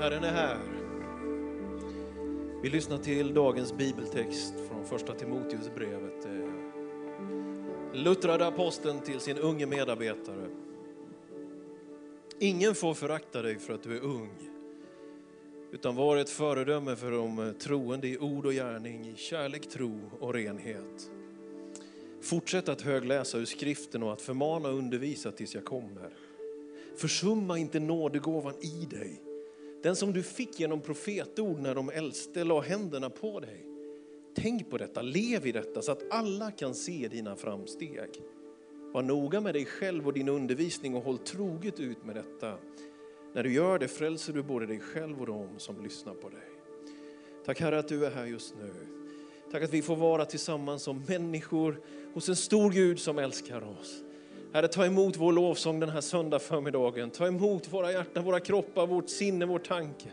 Herren är här. Vi lyssnar till dagens bibeltext från första Timoteusbrevet. Luttrade aposteln till sin unge medarbetare. Ingen får förakta dig för att du är ung, utan var ett föredöme för de troende i ord och gärning, i kärlek, tro och renhet. Fortsätt att högläsa ur skriften och att förmana och undervisa tills jag kommer. Försumma inte nådegåvan i dig, den som du fick genom profetord när de äldste la händerna på dig. Tänk på detta, lev i detta så att alla kan se dina framsteg. Var noga med dig själv och din undervisning och håll troget ut med detta. När du gör det frälser du både dig själv och dem som lyssnar på dig. Tack Herre att du är här just nu. Tack att vi får vara tillsammans som människor hos en stor Gud som älskar oss. Herre, ta emot vår lovsång den här söndag förmiddagen. Ta emot våra hjärtan, våra kroppar, vårt sinne, vår tanke.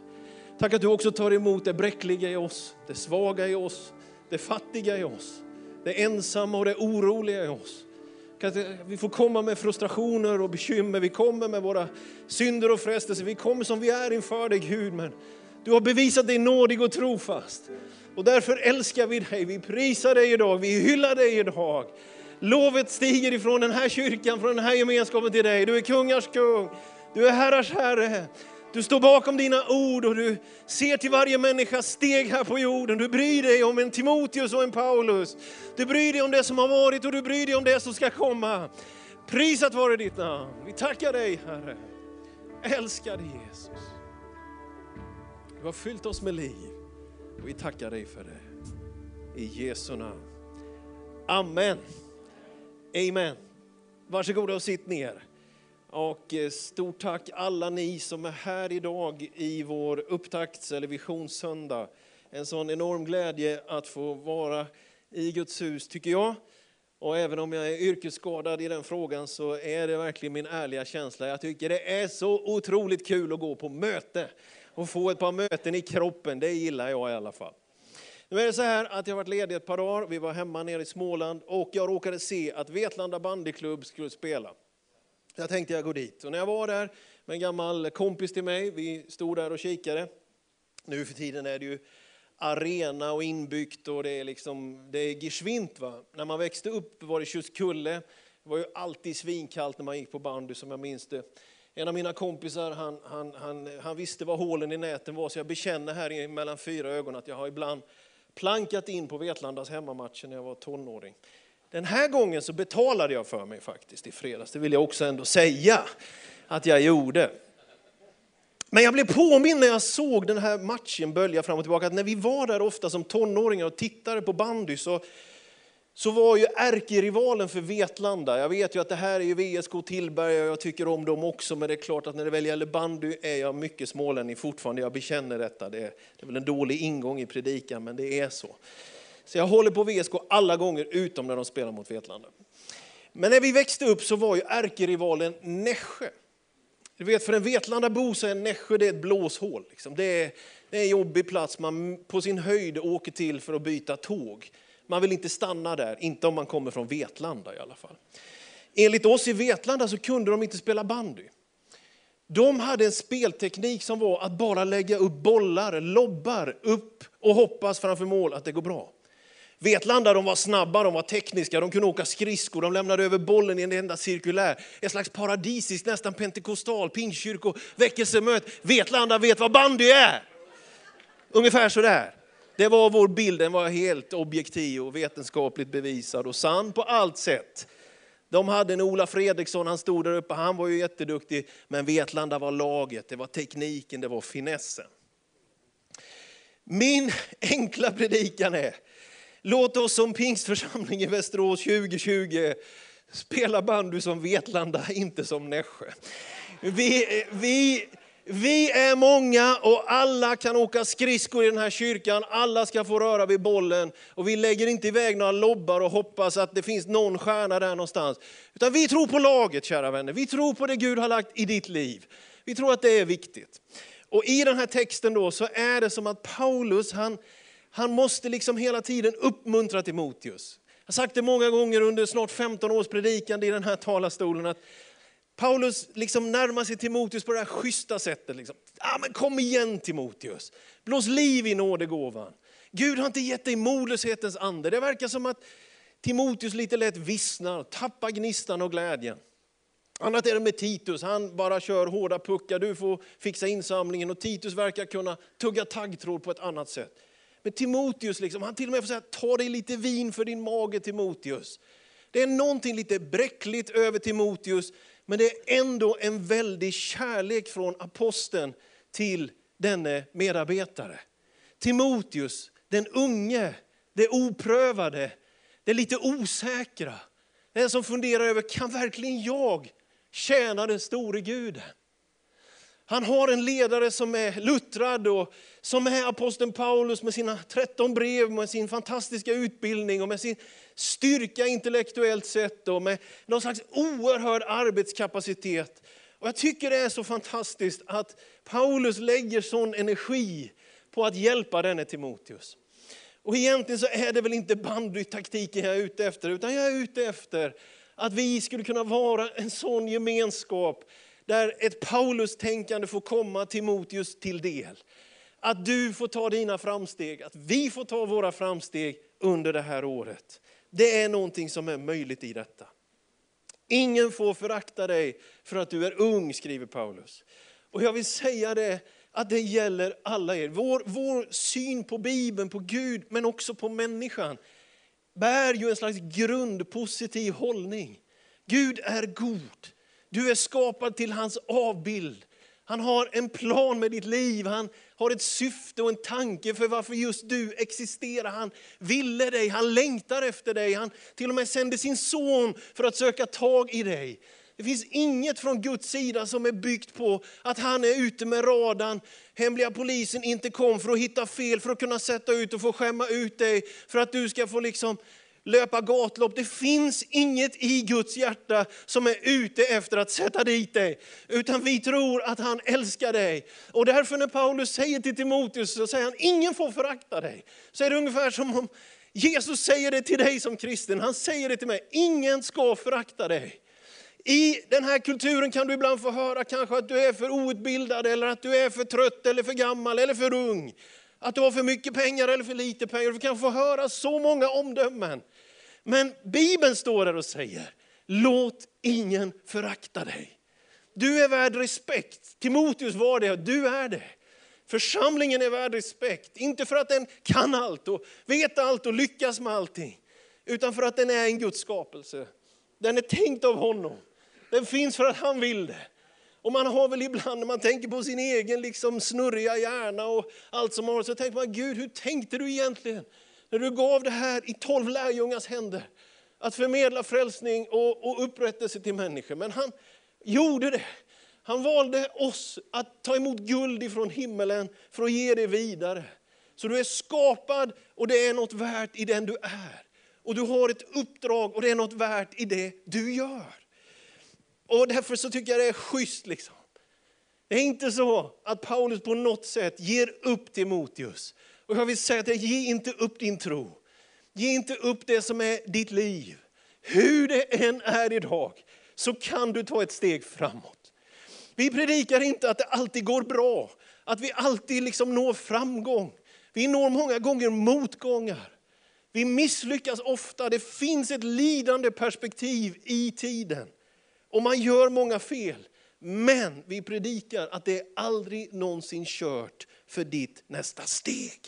Tack att du också tar emot det bräckliga i oss, det svaga i oss, det fattiga i oss, det ensamma och det oroliga i oss. Vi får komma med frustrationer och bekymmer, vi kommer med våra synder och frestelser, vi kommer som vi är inför dig Gud. Men du har bevisat dig nådig och trofast. Och därför älskar vi dig, vi prisar dig idag, vi hyllar dig idag. Lovet stiger ifrån den här kyrkan, från den här gemenskapen till dig. Du är kungars kung, du är herrars herre. Du står bakom dina ord och du ser till varje människas steg här på jorden. Du bryr dig om en Timoteus och en Paulus. Du bryr dig om det som har varit och du bryr dig om det som ska komma. Prisat vare ditt namn. Vi tackar dig Herre. Älskade Jesus. Du har fyllt oss med liv och vi tackar dig för det. I Jesu namn. Amen. Amen. Varsågoda och sitt ner. Och eh, stort tack alla ni som är här idag i vår upptakts eller visionssöndag. En sån enorm glädje att få vara i Guds hus tycker jag. Och även om jag är yrkesskadad i den frågan så är det verkligen min ärliga känsla. Jag tycker det är så otroligt kul att gå på möte och få ett par möten i kroppen. Det gillar jag i alla fall. Nu är det så här att jag varit ledig ett par dagar. Vi var hemma nere i Småland och jag råkade se att Vetlanda bandyklubb skulle spela. Jag tänkte jag går dit. Och när jag var där med en gammal kompis till mig, vi stod där och kikade. Nu för tiden är det ju arena och inbyggt och det är liksom, det är geschwint va. När man växte upp var det Tjustkulle. Det var ju alltid svinkallt när man gick på bandy som jag minns det. En av mina kompisar han, han, han, han visste var hålen i näten var så jag bekänner här mellan fyra ögon att jag har ibland plankat in på Vetlandas hemmamatcher när jag var tonåring. Den här gången så betalade jag för mig faktiskt i fredags, det vill jag också ändå säga att jag gjorde. Men jag blev påminn när jag såg den här matchen bölja fram och tillbaka, att när vi var där ofta som tonåringar och tittade på bandy så, så var ju ärkerivalen för Vetlanda, jag vet ju att det här är ju VSK Tillberga och jag tycker om dem också, men det är klart att när det väl gäller bandy är jag mycket smålänning fortfarande, jag bekänner detta. Det är, det är väl en dålig ingång i predikan, men det är så. Så jag håller på VSK alla gånger utom när de spelar mot Vetlanda. Men när vi växte upp så var ju ärkerivalen Nässjö. Du vet för en Vetlandabo så är Nässjö det ett blåshål. Liksom. Det, är, det är en jobbig plats man på sin höjd åker till för att byta tåg. Man vill inte stanna där, inte om man kommer från Vetlanda i alla fall. Enligt oss i Vetlanda så kunde de inte spela bandy. De hade en spelteknik som var att bara lägga upp bollar, lobbar upp och hoppas framför mål att det går bra. Vetlanda de var snabba, de var tekniska, de kunde åka skridskor, de lämnade över bollen i en enda cirkulär. Ett slags paradisiskt, nästan pentekostal, pingstkyrko, väckelsemöte. Vetlanda vet vad bandy är! Ungefär så där. Det var vår bild, den var helt objektiv och vetenskapligt bevisad och sann på allt sätt. De hade en Ola Fredriksson, han stod där uppe, han var ju jätteduktig, men Vetlanda var laget, det var tekniken, det var finessen. Min enkla predikan är, Låt oss som pingstförsamling i Västerås 2020 spela bandy som Vetlanda, inte som Nässjö. Vi, vi, vi är många och alla kan åka skridskor i den här kyrkan. Alla ska få röra vid bollen. Och vi lägger inte iväg några lobbar och hoppas att det finns någon stjärna där någonstans. Utan vi tror på laget, kära vänner. Vi tror på det Gud har lagt i ditt liv. Vi tror att det är viktigt. Och i den här texten då så är det som att Paulus, han, han måste liksom hela tiden uppmuntra Timoteus. Jag har sagt det många gånger under snart 15 års predikande i den här talarstolen att Paulus liksom närmar sig Timoteus på det här schyssta sättet. Liksom. Ah, men kom igen Timoteus, blås liv i nådegåvan. Gud har inte gett dig modlöshetens ande. Det verkar som att Timoteus lite lätt vissnar, tappar gnistan och glädjen. Annat är det med Titus, han bara kör hårda puckar, du får fixa insamlingen och Titus verkar kunna tugga taggtråd på ett annat sätt. Men Timoteus, liksom, han till och med får säga, ta dig lite vin för din mage Timoteus. Det är någonting lite bräckligt över Timoteus, men det är ändå en väldig kärlek från aposteln till denne medarbetare. Timoteus, den unge, det oprövade, det lite osäkra. Den som funderar över, kan verkligen jag tjäna den store guden? Han har en ledare som är luttrad och som är aposteln Paulus med sina 13 brev, med sin fantastiska utbildning och med sin styrka intellektuellt sett och med någon slags oerhörd arbetskapacitet. Och jag tycker det är så fantastiskt att Paulus lägger sån energi på att hjälpa denne Timoteus. Och egentligen så är det väl inte bandytaktiken jag är ute efter, utan jag är ute efter att vi skulle kunna vara en sån gemenskap där ett Paulus-tänkande får komma Timoteus till del. Att du får ta dina framsteg, att vi får ta våra framsteg under det här året. Det är någonting som är möjligt i detta. Ingen får förakta dig för att du är ung, skriver Paulus. Och jag vill säga det, att det gäller alla er. Vår, vår syn på Bibeln, på Gud, men också på människan, bär ju en slags grundpositiv hållning. Gud är god. Du är skapad till hans avbild. Han har en plan med ditt liv, han har ett syfte och en tanke för varför just du existerar. Han ville dig, han längtar efter dig, han till och med sände sin son för att söka tag i dig. Det finns inget från Guds sida som är byggt på att han är ute med radarn. Hemliga polisen inte kom för att hitta fel, för att kunna sätta ut och få skämma ut dig, för att du ska få liksom löpa gatlopp. Det finns inget i Guds hjärta som är ute efter att sätta dit dig. Utan vi tror att han älskar dig. Och därför när Paulus säger till Timoteus, så säger han, ingen får förakta dig. Så är det ungefär som om Jesus säger det till dig som kristen. Han säger det till mig, ingen ska förakta dig. I den här kulturen kan du ibland få höra kanske att du är för outbildad, eller att du är för trött, eller för gammal, eller för ung. Att du har för mycket pengar eller för lite pengar. Du kan få höra så många omdömen. Men Bibeln står där och säger, låt ingen förakta dig. Du är värd respekt. Timoteus var det, och du är det. Församlingen är värd respekt, inte för att den kan allt och vet allt och lyckas med allting, utan för att den är en Guds skapelse. Den är tänkt av honom. Den finns för att han vill det. Och man har väl ibland när man tänker på sin egen liksom snurriga hjärna och allt som har så tänker man, Gud hur tänkte du egentligen? När du gav det här i tolv lärjungars händer, att förmedla frälsning och, och upprättelse till människor. Men han gjorde det. Han valde oss att ta emot guld ifrån himmelen för att ge det vidare. Så du är skapad och det är något värt i den du är. Och du har ett uppdrag och det är något värt i det du gör. Och därför så tycker jag det är schysst. Liksom. Det är inte så att Paulus på något sätt ger upp Timoteus. Och jag vill säga till dig, ge inte upp din tro. Ge inte upp det som är ditt liv. Hur det än är idag så kan du ta ett steg framåt. Vi predikar inte att det alltid går bra, att vi alltid liksom når framgång. Vi når många gånger motgångar. Vi misslyckas ofta, det finns ett lidande perspektiv i tiden. Och man gör många fel. Men vi predikar att det är aldrig någonsin kört för ditt nästa steg.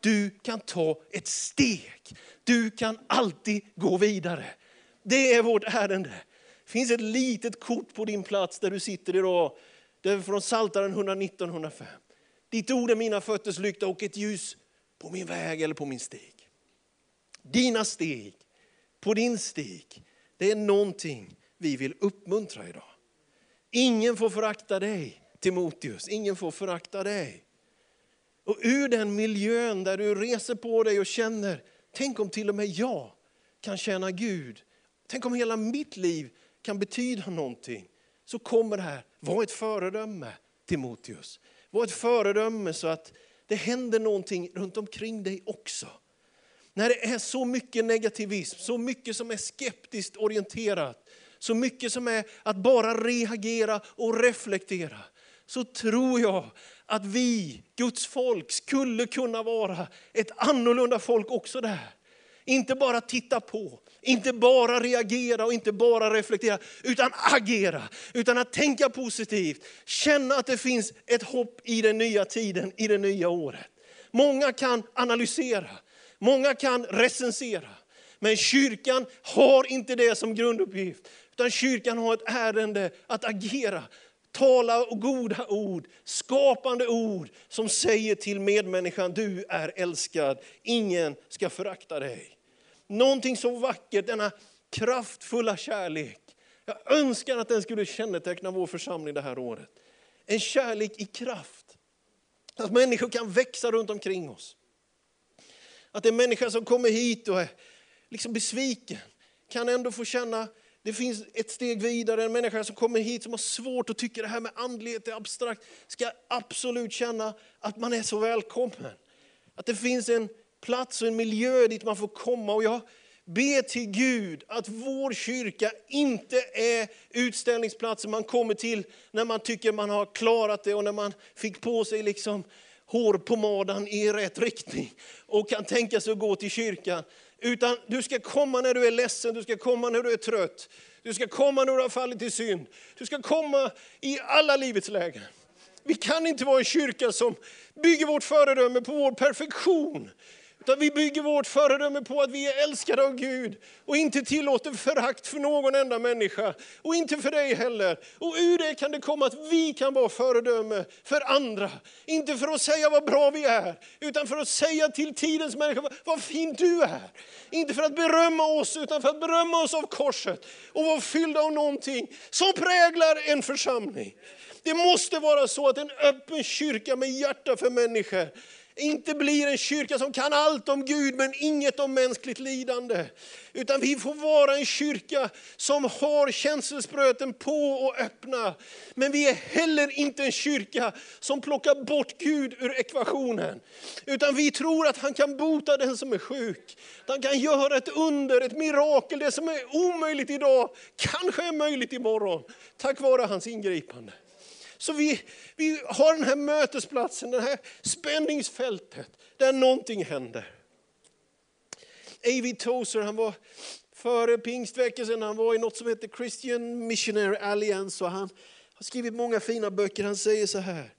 Du kan ta ett steg. Du kan alltid gå vidare. Det är vårt ärende. Det finns ett litet kort på din plats där du sitter idag. Det är från Psaltaren 119-105. Ditt ord är mina fötters lykta och ett ljus på min väg eller på min stig. Dina steg, på din stig, det är någonting vi vill uppmuntra idag. Ingen får förakta dig, Timoteus. Ingen får förakta dig. Och ur den miljön där du reser på dig och känner, tänk om till och med jag kan tjäna Gud. Tänk om hela mitt liv kan betyda någonting. Så kommer det här, var ett föredöme Timoteus. Var ett föredöme så att det händer någonting runt omkring dig också. När det är så mycket negativism, så mycket som är skeptiskt orienterat, så mycket som är att bara reagera och reflektera, så tror jag att vi, Guds folk, skulle kunna vara ett annorlunda folk också där. Inte bara titta på, inte bara reagera och inte bara reflektera, utan agera. Utan att tänka positivt, känna att det finns ett hopp i den nya tiden, i det nya året. Många kan analysera, många kan recensera. Men kyrkan har inte det som grunduppgift, utan kyrkan har ett ärende att agera. Tala goda ord, skapande ord som säger till medmänniskan, du är älskad, ingen ska förakta dig. Någonting så vackert, denna kraftfulla kärlek. Jag önskar att den skulle känneteckna vår församling det här året. En kärlek i kraft. Att människor kan växa runt omkring oss. Att en människa som kommer hit och är liksom besviken kan ändå få känna, det finns ett steg vidare, en människa som kommer hit som har svårt att tycka det här med andlighet är abstrakt, ska absolut känna att man är så välkommen. Att det finns en plats och en miljö dit man får komma. Och jag ber till Gud att vår kyrka inte är utställningsplatsen man kommer till när man tycker man har klarat det och när man fick på sig liksom hårpomadan i rätt riktning och kan tänka sig att gå till kyrkan. Utan du ska komma när du är ledsen, du ska komma när du är trött. Du ska komma när du har fallit i synd. Du ska komma i alla livets lägen. Vi kan inte vara en kyrka som bygger vårt föredöme på vår perfektion. Utan vi bygger vårt föredöme på att vi är älskade av Gud och inte tillåter förakt för någon enda människa och inte för dig heller. Och ur det kan det komma att vi kan vara föredöme för andra. Inte för att säga vad bra vi är, utan för att säga till tidens människa vad fint du är. Inte för att berömma oss, utan för att berömma oss av korset och vara fyllda av någonting som präglar en församling. Det måste vara så att en öppen kyrka med hjärta för människor inte blir en kyrka som kan allt om Gud men inget om mänskligt lidande. Utan vi får vara en kyrka som har känselspröten på och öppna. Men vi är heller inte en kyrka som plockar bort Gud ur ekvationen. Utan vi tror att han kan bota den som är sjuk. Han kan göra ett under, ett mirakel. Det som är omöjligt idag kanske är möjligt imorgon. Tack vare hans ingripande. Så vi, vi har den här mötesplatsen, det här spänningsfältet där någonting händer. A.V. Tozer, han var före pingstväckelsen, han var i något som heter Christian Missionary Alliance och han har skrivit många fina böcker. Han säger så här,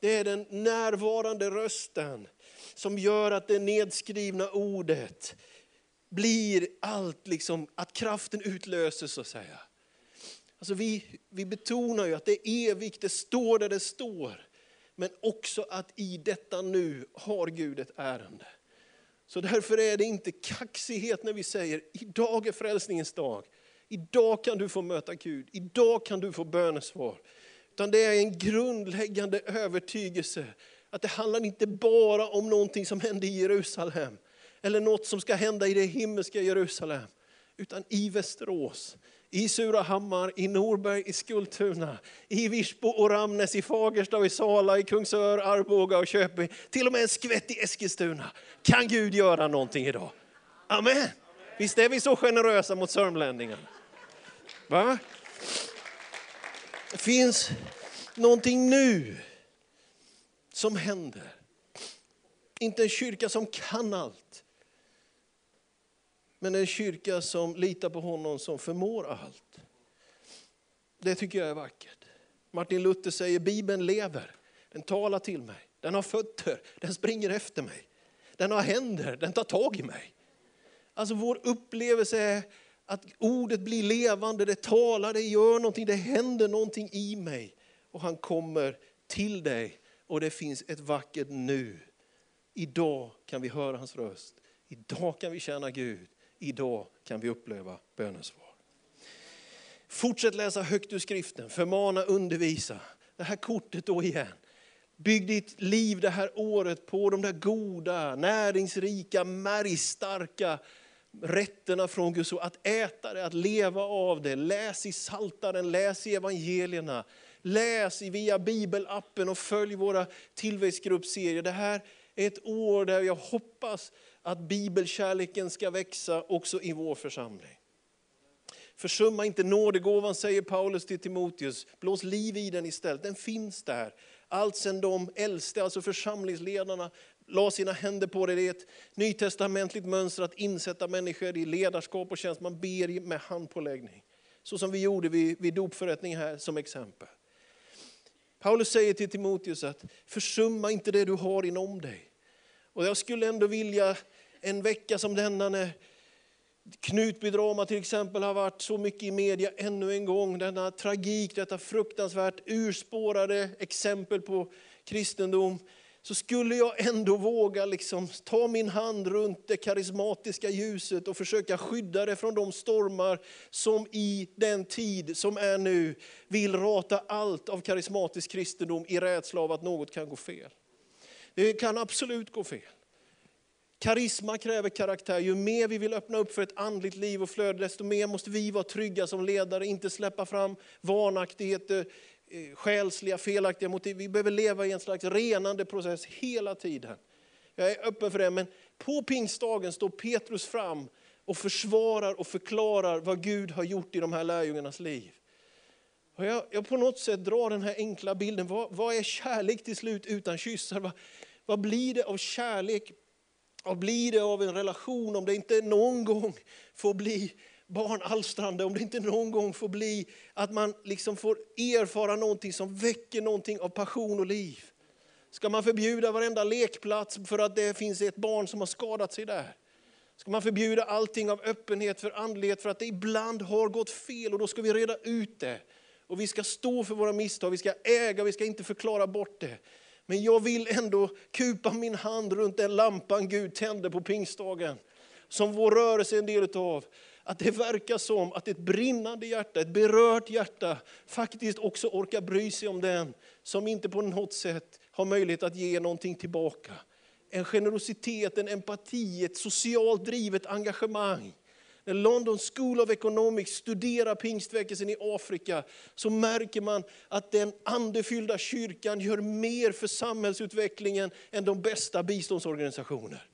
det är den närvarande rösten som gör att det nedskrivna ordet blir allt, liksom, att kraften utlöses så att säga. Alltså vi, vi betonar ju att det är evigt, det står där det står. Men också att i detta nu har Gud ett ärende. Så därför är det inte kaxighet när vi säger, idag är frälsningens dag. Idag kan du få möta Gud, idag kan du få bönesvar. Utan det är en grundläggande övertygelse att det handlar inte bara om någonting som hände i Jerusalem. Eller något som ska hända i det himmelska Jerusalem. Utan i Västerås, i Surahammar, i Norberg, i Skultuna, i Virsbo och Ramnäs, i Fagersta och i Sala, i Kungsör, Arboga och Köping, till och med en skvätt i Eskilstuna. Kan Gud göra någonting idag? Amen. Visst är vi så generösa mot sörmlänningarna? Va? Det finns någonting nu som händer. Inte en kyrka som kan allt, men en kyrka som litar på honom som förmår allt. Det tycker jag är vackert. Martin Luther säger Bibeln lever, den talar till mig. Den har fötter, den springer efter mig. Den har händer, den tar tag i mig. Alltså vår upplevelse är att ordet blir levande, det talar, det gör någonting, det händer någonting i mig. Och han kommer till dig och det finns ett vackert nu. Idag kan vi höra hans röst. Idag kan vi känna Gud. Idag kan vi uppleva bönesvar. Fortsätt läsa högt ur skriften, förmana, undervisa. Det här kortet då igen. Bygg ditt liv det här året på de där goda, näringsrika, märgstarka rätterna från Guds ord. Att äta det, att leva av det. Läs i Saltaren, läs i evangelierna. Läs via bibelappen och följ våra tillväxtgruppserier. Det här är ett år där jag hoppas att bibelkärleken ska växa också i vår församling. Försumma inte nådegåvan, säger Paulus till Timoteus. Blås liv i den istället. Den finns där. Allt sedan de äldste, alltså församlingsledarna, la sina händer på det. Det är ett nytestamentligt mönster att insätta människor i ledarskap och tjänst. Man ber med handpåläggning. Så som vi gjorde vid, vid dopförrättningen här som exempel. Paulus säger till Timoteus att försumma inte det du har inom dig. Och jag skulle ändå vilja en vecka som denna när Knutbydrama till exempel har varit så mycket i media ännu en gång. Denna tragik, detta fruktansvärt urspårade exempel på kristendom. Så skulle jag ändå våga liksom ta min hand runt det karismatiska ljuset och försöka skydda det från de stormar som i den tid som är nu vill rata allt av karismatisk kristendom i rädsla av att något kan gå fel. Det kan absolut gå fel. Karisma kräver karaktär. Ju mer vi vill öppna upp för ett andligt liv och flöde, desto mer måste vi vara trygga som ledare, inte släppa fram vanaktigheter, eh, själsliga, felaktiga motiv. Vi behöver leva i en slags renande process hela tiden. Jag är öppen för det, men på pingstdagen står Petrus fram och försvarar och förklarar vad Gud har gjort i de här lärjungarnas liv. Och jag, jag på något sätt drar den här enkla bilden, vad, vad är kärlek till slut utan kyssar? Vad, vad blir det av kärlek vad blir det av en relation om det inte någon gång får bli barnalstrande, om det inte någon gång får bli att man liksom får erfara någonting som väcker någonting av passion och liv? Ska man förbjuda varenda lekplats för att det finns ett barn som har skadat sig där? Ska man förbjuda allting av öppenhet för andlighet för att det ibland har gått fel och då ska vi reda ut det. Och vi ska stå för våra misstag, vi ska äga, vi ska inte förklara bort det. Men jag vill ändå kupa min hand runt den lampan Gud tände på pingstdagen. Som vår rörelse är en del av. Att det verkar som att ett brinnande hjärta, ett berört hjärta faktiskt också orkar bry sig om den som inte på något sätt har möjlighet att ge någonting tillbaka. En generositet, en empati, ett socialt drivet engagemang när London School of Economics studerar pingstväckelsen i Afrika så märker man att den andefyllda kyrkan gör mer för samhällsutvecklingen än de bästa biståndsorganisationer.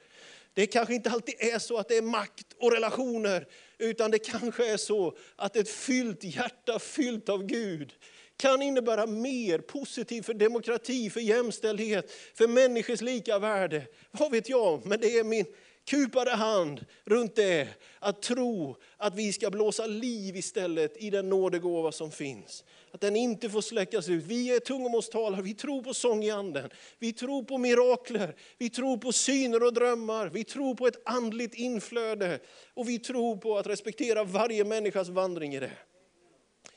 Det kanske inte alltid är så att det är makt och relationer, utan det kanske är så att ett fyllt hjärta fyllt av Gud kan innebära mer positivt för demokrati, för jämställdhet, för människors lika värde. Vad vet jag, men det är min kupade hand runt det, att tro att vi ska blåsa liv istället i den nådegåva som finns. Att den inte får släckas ut. Vi är tungomålstalare, vi tror på sång i anden. Vi tror på mirakler, vi tror på syner och drömmar. Vi tror på ett andligt inflöde. Och vi tror på att respektera varje människas vandring i det.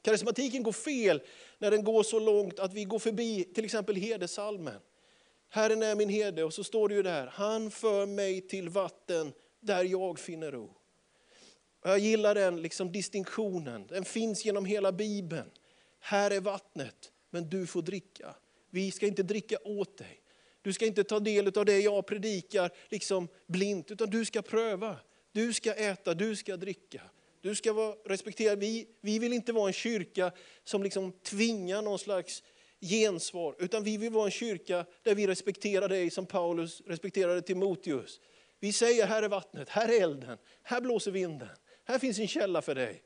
Karismatiken går fel när den går så långt att vi går förbi till exempel hedersalmen. Herren är min herde och så står det ju där, han för mig till vatten där jag finner ro. Jag gillar den liksom distinktionen, den finns genom hela Bibeln. Här är vattnet, men du får dricka. Vi ska inte dricka åt dig. Du ska inte ta del av det jag predikar liksom blint, utan du ska pröva. Du ska äta, du ska dricka. Du ska vara respekterad. Vi, vi vill inte vara en kyrka som liksom tvingar någon slags gensvar, utan vi vill vara en kyrka där vi respekterar dig som Paulus respekterade Timoteus. Vi säger, här är vattnet, här är elden, här blåser vinden, här finns en källa för dig.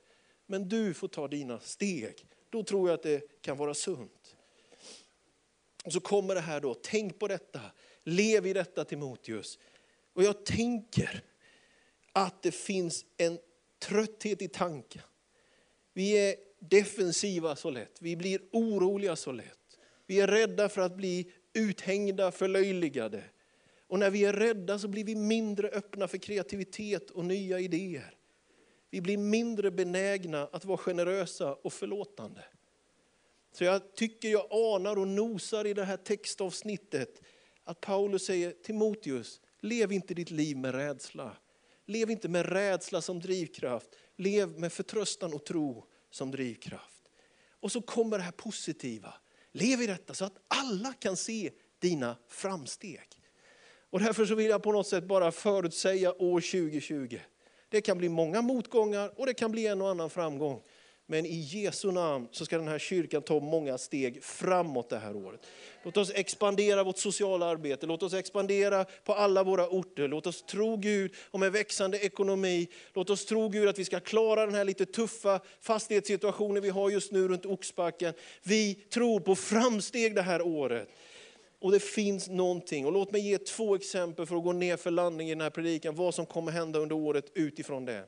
Men du får ta dina steg. Då tror jag att det kan vara sunt. Och så kommer det här då, tänk på detta, lev i detta Timoteus. Och jag tänker att det finns en trötthet i tanken. Vi är defensiva så lätt, vi blir oroliga så lätt. Vi är rädda för att bli uthängda, förlöjligade. Och när vi är rädda så blir vi mindre öppna för kreativitet och nya idéer. Vi blir mindre benägna att vara generösa och förlåtande. Så jag tycker jag anar och nosar i det här textavsnittet att Paulus säger Timoteus, lev inte ditt liv med rädsla. Lev inte med rädsla som drivkraft, lev med förtröstan och tro som drivkraft. Och så kommer det här positiva. Lev i detta så att alla kan se dina framsteg. Och därför så vill jag på något sätt bara förutsäga år 2020. Det kan bli många motgångar och det kan bli en och annan framgång. Men i Jesu namn så ska den här kyrkan ta många steg framåt det här året. Låt oss expandera vårt sociala arbete, låt oss expandera på alla våra orter. Låt oss tro Gud om en växande ekonomi. Låt oss tro Gud att vi ska klara den här lite tuffa fastighetssituationen vi har just nu runt Oxbacken. Vi tror på framsteg det här året. Och det finns någonting. Och låt mig ge två exempel för att gå ner för landning i den här predikan, vad som kommer hända under året utifrån det.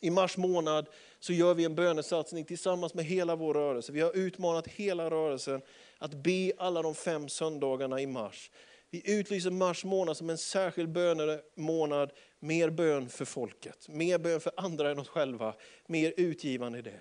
I mars månad så gör vi en bönesatsning tillsammans med hela vår rörelse. Vi har utmanat hela rörelsen att be alla de fem söndagarna i mars. Vi utlyser mars månad som en särskild bönemånad, mer bön för folket, mer bön för andra än oss själva, mer utgivande i det.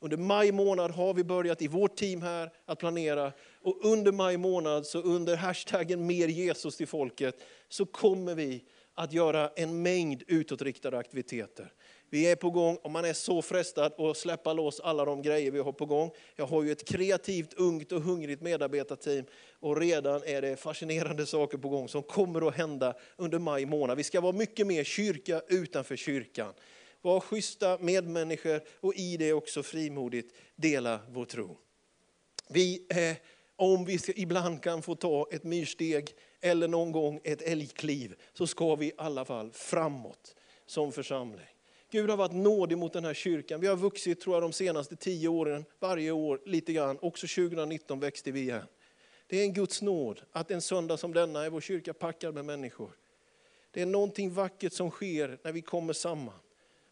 Under maj månad har vi börjat i vårt team här att planera och under maj månad, så under hashtaggen mer Jesus till folket, så kommer vi att göra en mängd utåtriktade aktiviteter. Vi är på gång och man är så frestad att släppa loss alla de grejer vi har på gång. Jag har ju ett kreativt, ungt och hungrigt medarbetarteam och redan är det fascinerande saker på gång som kommer att hända under maj månad. Vi ska vara mycket mer kyrka utanför kyrkan. Var schyssta medmänniskor och i det också frimodigt dela vår tro. Vi, eh, om vi ska, ibland kan få ta ett myrsteg eller någon gång ett älgkliv, så ska vi i alla fall framåt som församling. Gud har varit nådig mot den här kyrkan. Vi har vuxit tror jag, de senaste tio åren, varje år lite grann. Också 2019 växte vi igen. Det är en Guds nåd att en söndag som denna är vår kyrka packad med människor. Det är någonting vackert som sker när vi kommer samman.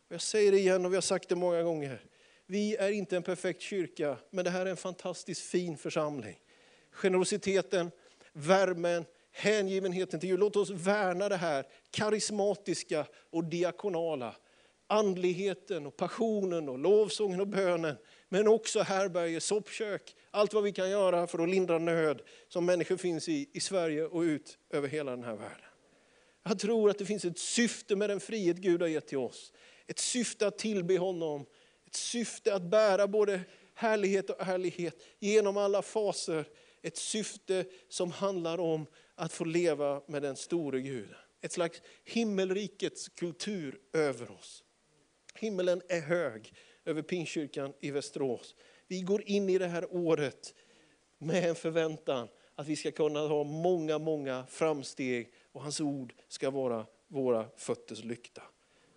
Jag säger det igen och vi har sagt det många gånger. Vi är inte en perfekt kyrka, men det här är en fantastiskt fin församling. Generositeten, värmen, hängivenheten till Gud. Låt oss värna det här karismatiska och diakonala. Andligheten och passionen och lovsången och bönen. Men också härbärge, soppkök, allt vad vi kan göra för att lindra nöd som människor finns i, i Sverige och ut över hela den här världen. Jag tror att det finns ett syfte med den frihet Gud har gett till oss. Ett syfte att tillbe honom, ett syfte att bära både härlighet och ärlighet genom alla faser. Ett syfte som handlar om att få leva med den store Guden. Ett slags himmelrikets kultur över oss. Himmelen är hög över Pingstkyrkan i Västerås. Vi går in i det här året med en förväntan att vi ska kunna ha många, många framsteg och hans ord ska vara våra fötters lykta.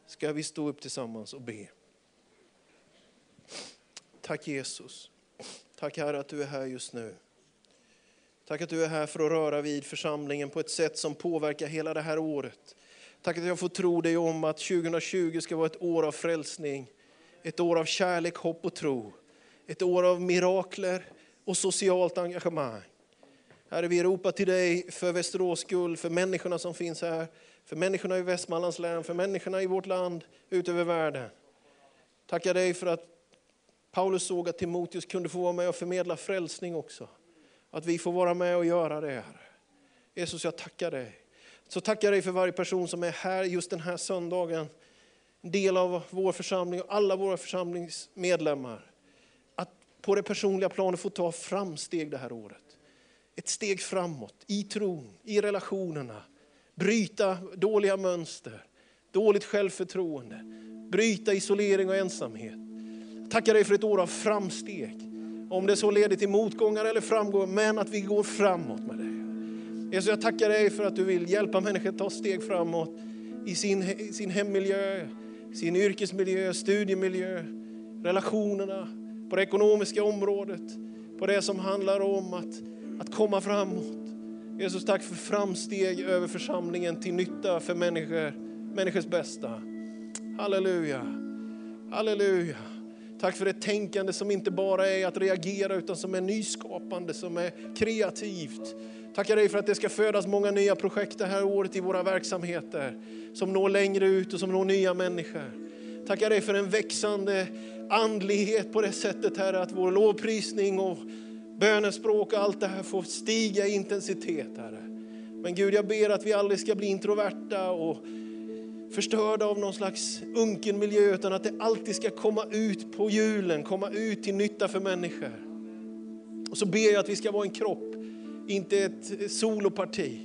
Ska vi stå upp tillsammans och be? Tack Jesus. Tack Herre att du är här just nu. Tack att du är här för att röra vid församlingen på ett sätt som påverkar hela det här året. Tack att jag får tro dig om att 2020 ska vara ett år av frälsning, ett år av kärlek, hopp och tro. Ett år av mirakler och socialt engagemang. Herre, vi ropar till dig för Västerås skull, för människorna som finns här, för människorna i Västmanlands län, för människorna i vårt land, ut över världen. Tackar dig för att Paulus såg att Timoteus kunde få vara med och förmedla frälsning också. Att vi får vara med och göra det. Herre. Jesus, jag tackar dig. Så tackar jag dig för varje person som är här just den här söndagen. En del av vår församling och alla våra församlingsmedlemmar. Att på det personliga planet få ta framsteg det här året. Ett steg framåt i tron, i relationerna. Bryta dåliga mönster, dåligt självförtroende. Bryta isolering och ensamhet. Tackar dig för ett år av framsteg. Om det så leder till motgångar eller framgångar, men att vi går framåt med det. Jesus, jag tackar dig för att du vill hjälpa människor att ta steg framåt i sin, i sin hemmiljö, sin yrkesmiljö, studiemiljö, relationerna, på det ekonomiska området, på det som handlar om att, att komma framåt. Jesus, tack för framsteg över församlingen till nytta för människor, människors bästa. Halleluja, halleluja. Tack för ett tänkande som inte bara är att reagera utan som är nyskapande, som är kreativt. Tackar dig för att det ska födas många nya projekt det här året i våra verksamheter som når längre ut och som når nya människor. Tackar dig för en växande andlighet på det sättet här att vår lovprisning och bönespråk och allt det här får stiga i intensitet Herre. Men Gud jag ber att vi aldrig ska bli introverta och förstörda av någon slags unken miljö utan att det alltid ska komma ut på julen, komma ut till nytta för människor. Och så ber jag att vi ska vara en kropp, inte ett soloparti.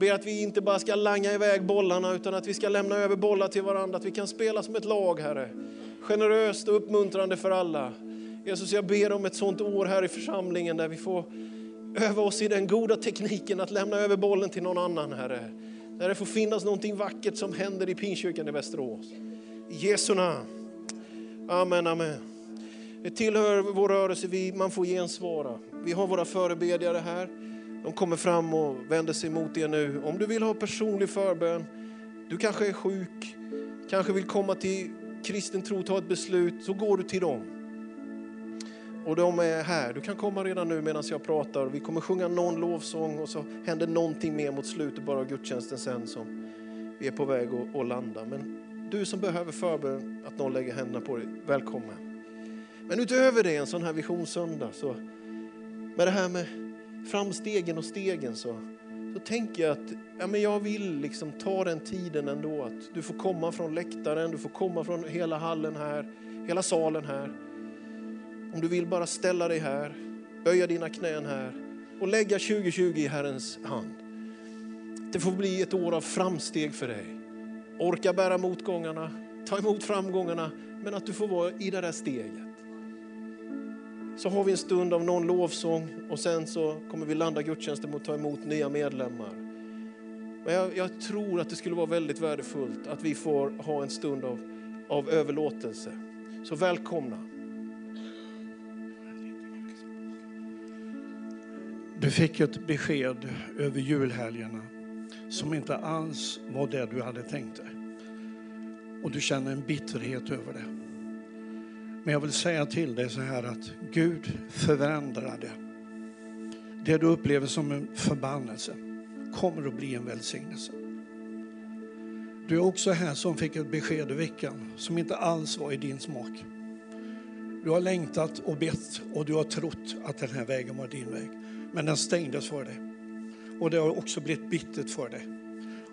Ber att vi inte bara ska langa iväg bollarna utan att vi ska lämna över bollar till varandra, att vi kan spela som ett lag Herre. generöst och uppmuntrande för alla. Jesus, jag ber om ett sånt år här i församlingen där vi får öva oss i den goda tekniken att lämna över bollen till någon annan, Herre. Där det får finnas någonting vackert som händer i Pinkyrkan i Västerås. I Jesu namn. Amen, amen. Det tillhör vår rörelse, vi, man får gensvara. Vi har våra förebedjare här. De kommer fram och vänder sig mot er nu. Om du vill ha personlig förbön, du kanske är sjuk, kanske vill komma till kristen tro, ta ett beslut, så går du till dem. Och de är här. Du kan komma redan nu medan jag pratar. Vi kommer sjunga någon lovsång och så händer någonting mer mot slutet bara av gudstjänsten sen som vi är på väg att, att landa. Men du som behöver förbön, att någon lägger händerna på dig, välkommen. Men utöver det, en sån här visionssöndag, så med det här med framstegen och stegen så, så tänker jag att ja, men jag vill liksom ta den tiden ändå. Att du får komma från läktaren, du får komma från hela hallen här, hela salen här. Om du vill bara ställa dig här, böja dina knän här och lägga 2020 i Herrens hand. Det får bli ett år av framsteg för dig. Orka bära motgångarna, ta emot framgångarna, men att du får vara i det där steget. Så har vi en stund av någon lovsång och sen så kommer vi landa gudstjänsten mot att ta emot nya medlemmar. Men jag, jag, tror att det skulle vara väldigt värdefullt att vi får ha en stund av, av överlåtelse. Så välkomna. Du fick ett besked över julhelgerna som inte alls var det du hade tänkt dig. Och du känner en bitterhet över det. Men jag vill säga till dig så här att Gud förändrade det. Det du upplever som en förbannelse kommer att bli en välsignelse. Du är också här som fick ett besked i veckan som inte alls var i din smak. Du har längtat och bett och du har trott att den här vägen var din väg. Men den stängdes för dig. Och det har också blivit bittert för dig.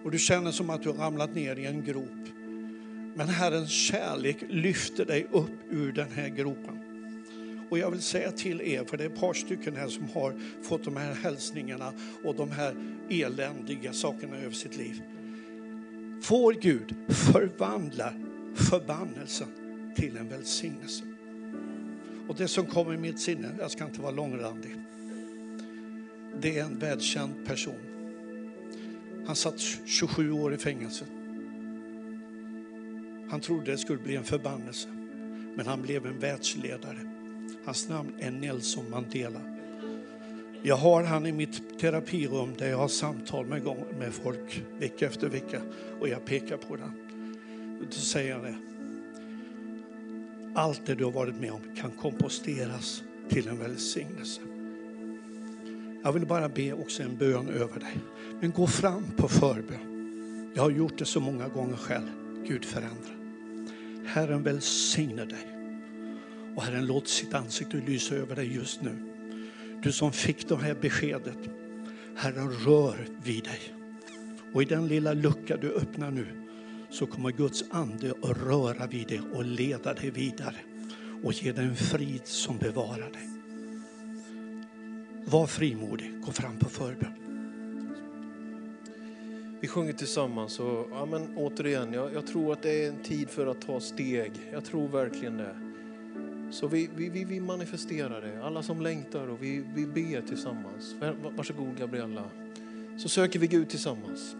Och du känner som att du har ramlat ner i en grop. Men Herrens kärlek lyfter dig upp ur den här gropen. Och jag vill säga till er, för det är ett par stycken här som har fått de här hälsningarna och de här eländiga sakerna över sitt liv. Får Gud förvandla förbannelsen till en välsignelse. Och det som kommer i mitt sinne, jag ska inte vara långrandig, det är en världskänd person. Han satt 27 år i fängelse. Han trodde det skulle bli en förbannelse, men han blev en världsledare. Hans namn är Nelson Mandela. Jag har han i mitt terapirum där jag har samtal med, med folk vecka efter vecka och jag pekar på den. Då säger han det. Allt det du har varit med om kan komposteras till en välsignelse. Jag vill bara be också en bön över dig. Men gå fram på förbön. Jag har gjort det så många gånger själv. Gud förändra. Herren välsigne dig. Och Herren låt sitt ansikte lysa över dig just nu. Du som fick det här beskedet. Herren rör vid dig. Och i den lilla lucka du öppnar nu så kommer Guds ande att röra vid dig och leda dig vidare och ge dig en frid som bevarar dig. Var frimodig, gå fram på förbön. Vi sjunger tillsammans och ja, men återigen, jag, jag, tror att det är en tid för att ta steg. Jag tror verkligen det. Så vi, vi, vi, vi manifesterar det, alla som längtar och vi, vi ber tillsammans. Varsågod Gabriella. Så söker vi Gud tillsammans.